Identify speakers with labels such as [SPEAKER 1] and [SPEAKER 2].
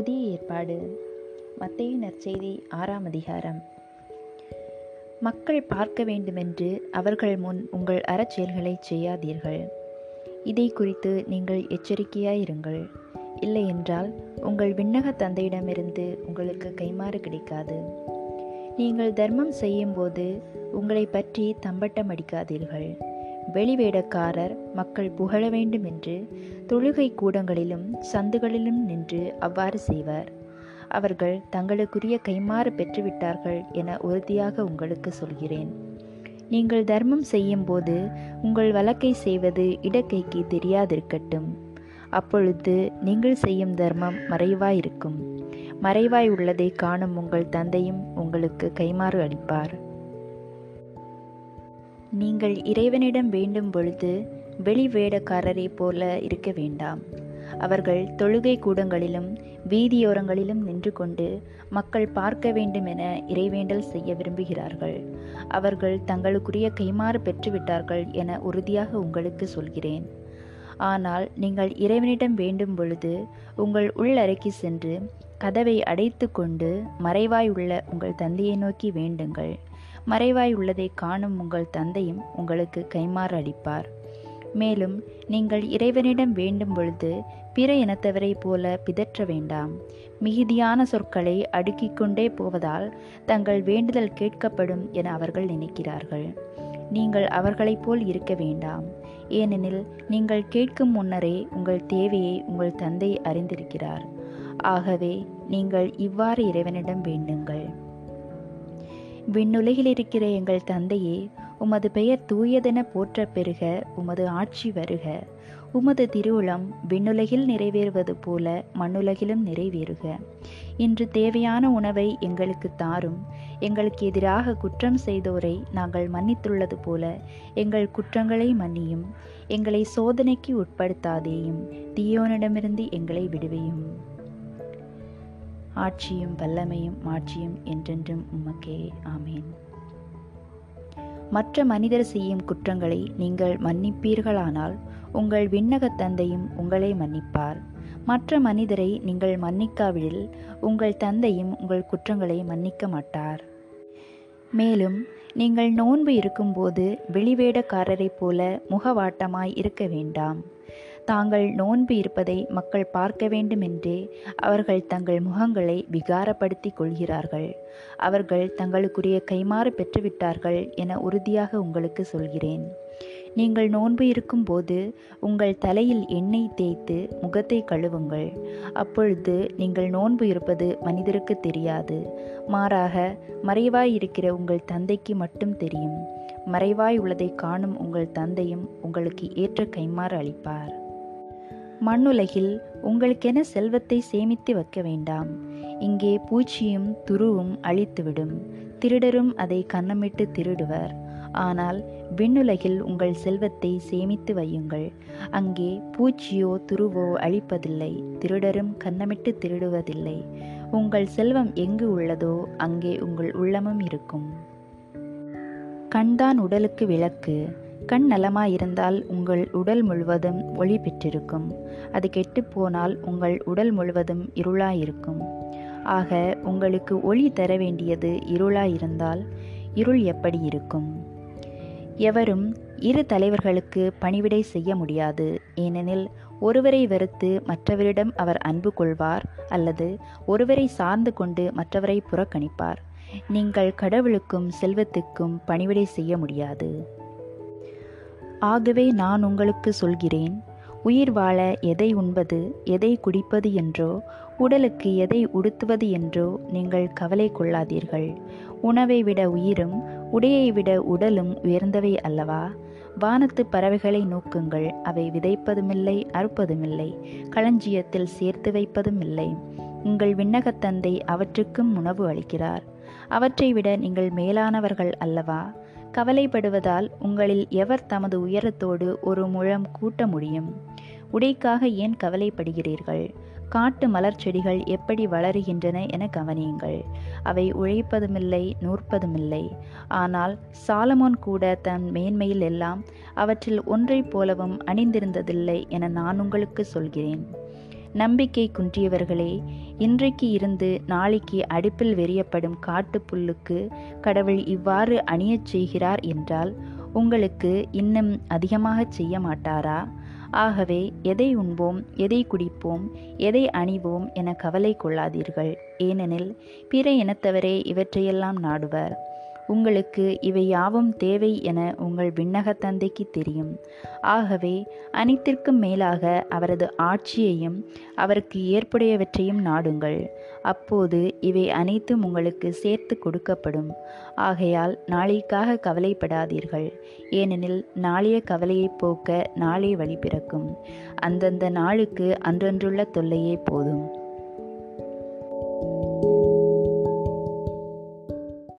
[SPEAKER 1] புதிய ஏற்பாடு. மத்தேயு நற்செய்தி ஆறாம் அதிகாரம். மக்கள் பார்க்க வேண்டுமென்று அவர்கள் முன் உங்கள் அறச்செயல்களை செய்யாதீர்கள். இதை குறித்து நீங்கள் எச்சரிக்கையாயிருங்கள். இல்லையென்றால் உங்கள் விண்ணக தந்தையிடமிருந்து உங்களுக்கு கைமாறு கிடைக்காது. நீங்கள் தர்மம் செய்யும்போது உங்களை பற்றி தம்பட்டம் அடிக்காதீர்கள் வெளிவேடக்காரர் மக்கள் புகழ வேண்டும் என்று தொழுகை கூடங்களிலும் சந்துகளிலும் நின்று அவ்வாறு செய்வர். அவர்கள் தங்களுக்குரிய கைமாறு பெற்றுவிட்டார்கள் என உறுதியாக உங்களுக்கு சொல்கிறேன். நீங்கள் தர்மம் செய்யும்போது உங்கள் வழக்கை செய்வது இடக்கைக்கு தெரியாதிருக்கட்டும். அப்பொழுது நீங்கள் செய்யும் தர்மம் மறைவாயிருக்கும். மறைவாய் உள்ளதை காணும் உங்கள் தந்தையும் உங்களுக்கு கைமாறு அளிப்பார். நீங்கள் இறைவனிடம் வேண்டும் பொழுது வெளி வேடக்காரரை போல இருக்க வேண்டாம். அவர்கள் தொழுகை கூடங்களிலும் வீதியோரங்களிலும் நின்று கொண்டு மக்கள் பார்க்க வேண்டும் என இறைவேண்டல் செய்ய விரும்புகிறார்கள். அவர்கள் தங்களுக்குரிய கைமாறு பெற்றுவிட்டார்கள் என உறுதியாக உங்களுக்கு சொல்கிறேன். ஆனால் நீங்கள் இறைவனிடம் வேண்டும் பொழுது உங்கள் உள்ளறைக்கு சென்று கதவை அடைத்து கொண்டு மறைவாய் உள்ள உங்கள் தந்தையை நோக்கி வேண்டுங்கள். மறைவாய் உள்ளதை காணும் உங்கள் தந்தையும் உங்களுக்கு கைமாறு அளிப்பார். மேலும் நீங்கள் இறைவனிடம் வேண்டும் பொழுது பிற இனத்தவரைப் போல பிதற்ற வேண்டாம். மிகுதியான சொற்களை அடுக்கிக் கொண்டே போவதால் தங்கள் வேண்டுதல் கேட்கப்படும் என அவர்கள் நினைக்கிறார்கள். நீங்கள் அவர்களைப் போல் இருக்க வேண்டாம். ஏனெனில் நீங்கள் கேட்கும் முன்னரே உங்கள் தேவையை உங்கள் தந்தை அறிந்திருக்கிறார். ஆகவே நீங்கள் இவ்வாறு இறைவனிடம் வேண்டுங்கள். விண்ணுலகில் இருக்கிற எங்கள் தந்தையே உமது பெயர் தூயதென போற்ற பெறுக உமது ஆட்சி வருக. உமது திருவுளம் விண்ணுலகில் நிறைவேறுவது போல மண்ணுலகிலும் நிறைவேறுக. இன்று தேவையான உணவை எங்களுக்கு தாரும். எங்களுக்கு எதிராக குற்றம் செய்தோரை நாங்கள் மன்னித்துள்ளது போல எங்கள் குற்றங்களை மன்னியும். எங்களை சோதனைக்கு உட்படுத்தாதேயும் தீயோனிடமிருந்து எங்களை விடுவையும். ஆட்சியும் வல்லமையும் மாட்சியும் என்றென்றும் உமக்கே ஆமேன். மற்ற மனிதர் செய்யும் குற்றங்களை நீங்கள் மன்னிப்பீர்களானால் உங்கள் விண்ணகத் தந்தையும் உங்களை மன்னிப்பார். மற்ற மனிதரை நீங்கள் மன்னிக்காவிடில் உங்கள் தந்தையும் உங்கள் குற்றங்களை மன்னிக்க மாட்டார். மேலும் நீங்கள் நோன்பு இருக்கும்போது வெளிவேடக்காரரைப் போல முகவாட்டமாய் இருக்க வேண்டாம். தாங்கள் நோன்பு இருப்பதை மக்கள் பார்க்க வேண்டுமென்றே அவர்கள் தங்கள் முகங்களை விகாரப்படுத்திக் கொள்கிறார்கள். அவர்கள் தங்களுக்குரிய கைமாறு பெற்றுவிட்டார்கள் என உறுதியாக உங்களுக்கு சொல்கிறேன். நீங்கள் நோன்பு இருக்கும்போது உங்கள் தலையில் எண்ணெய் தேய்த்து முகத்தை கழுவுங்கள். அப்பொழுது நீங்கள் நோன்பு இருப்பது மனிதருக்கு தெரியாது. மாறாக மறைவாய் இருக்கிற உங்கள் தந்தைக்கு மட்டும் தெரியும். மறைவாய் உள்ளதை காணும் உங்கள் தந்தையும் உங்களுக்கு ஏற்ற கைமாறு அளிப்பார். மண்ணுலகில் உங்களுக்கென செல்வத்தை சேமித்து வைக்க வேண்டாம். இங்கே பூச்சியும் துருவும் அழித்துவிடும். திருடரும் அதை கன்னமிட்டு திருடுவர். ஆனால் விண்ணுலகில் உங்கள் செல்வத்தை சேமித்து வையுங்கள். அங்கே பூச்சியோ துருவோ அழிப்பதில்லை திருடரும் கன்னமிட்டு திருடுவதில்லை. உங்கள் செல்வம் எங்கு உள்ளதோ அங்கே உங்கள் உள்ளமும் இருக்கும். கண்தான் உடலுக்கு விளக்கு. கண் நலமாயிருந்தால் உங்கள் உடல் முழுவதும் ஒளி பெற்றிருக்கும். அது கெட்டுப்போனால் உங்கள் உடல் முழுவதும் இருளாயிருக்கும். ஆக உங்களுக்கு ஒளி தர வேண்டியது இருளாயிருந்தால் இருள் எப்படி இருக்கும்? எவரும் இரு தலைவர்களுக்கு பணிவிடை செய்ய முடியாது. ஏனெனில் ஒருவரை வெறுத்து மற்றவரிடம் அவர் அன்பு கொள்வார் அல்லது ஒருவரை சார்ந்து கொண்டு மற்றவரை புறக்கணிப்பார். நீங்கள் கடவுளுக்கும் செல்வத்துக்கும் பணிவிடை செய்ய முடியாது. ஆகவே நான் உங்களுக்கு சொல்கிறேன் உயிர் வாழ எதை உண்பது எதை குடிப்பது என்றோ உடலுக்கு எதை உடுத்துவது என்றோ நீங்கள் கவலை கொள்ளாதீர்கள். உணவை விட உயிரும் உடையை விட உடலும் உயர்ந்தவை அல்லவா? வானத்து பறவைகளை நோக்குங்கள் அவை விதைப்பதுமில்லை அறுப்பதுமில்லை களஞ்சியத்தில் சேர்த்து வைப்பதுமில்லை. உங்கள் விண்ணகத்தந்தை அவற்றுக்கும் உணவு அளிக்கிறார். அவற்றை விட நீங்கள் மேலானவர்கள் அல்லவா? கவலைப்படுவதால் உங்களில் எவர் தமது உயரத்தோடு ஒரு முழம் கூட்ட முடியும்? உடைக்காக ஏன் கவலைப்படுகிறீர்கள்? காட்டு மலர் செடிகள் எப்படி வளருகின்றன என கவனியுங்கள். அவை உழைப்பதுமில்லை நூற்பதுமில்லை. ஆனால் சாலமோன் கூட தன் மேன்மையில் எல்லாம் அவற்றில் ஒன்றைப் போலவும் அணிந்திருந்ததில்லை என நான் உங்களுக்கு சொல்கிறேன். நம்பிக்கை குன்றியவர்களே இன்றைக்கு இருந்து நாளைக்கு அடுப்பில் வெறியப்படும் காட்டு புல்லுக்கு கடவுள் இவ்வாறு அணியச் செய்கிறார் என்றால் உங்களுக்கு இன்னும் அதிகமாகச் செய்ய மாட்டாரா? ஆகவே எதை உண்போம் எதை குடிப்போம் எதை அணிவோம் என கவலை கொள்ளாதீர்கள். ஏனெனில் பிற இனத்தவரே இவற்றையெல்லாம் நாடுவர். உங்களுக்கு இவை யாவும் தேவை என உங்கள் விண்ணக தந்தைக்கு தெரியும். ஆகவே அனைத்திற்கும் மேலாக அவரது ஆட்சியையும் அவருக்கு ஏற்புடையவற்றையும் நாடுங்கள். அப்போது இவை அனைத்தும் உங்களுக்கு சேர்த்து கொடுக்கப்படும். ஆகையால் நாளைக்காக கவலைப்படாதீர்கள். ஏனெனில் நாளைய கவலையை போக்க நாளை வழி பிறக்கும். அந்தந்த நாளுக்கு அன்றன்றுள்ள தொல்லையே போதும்.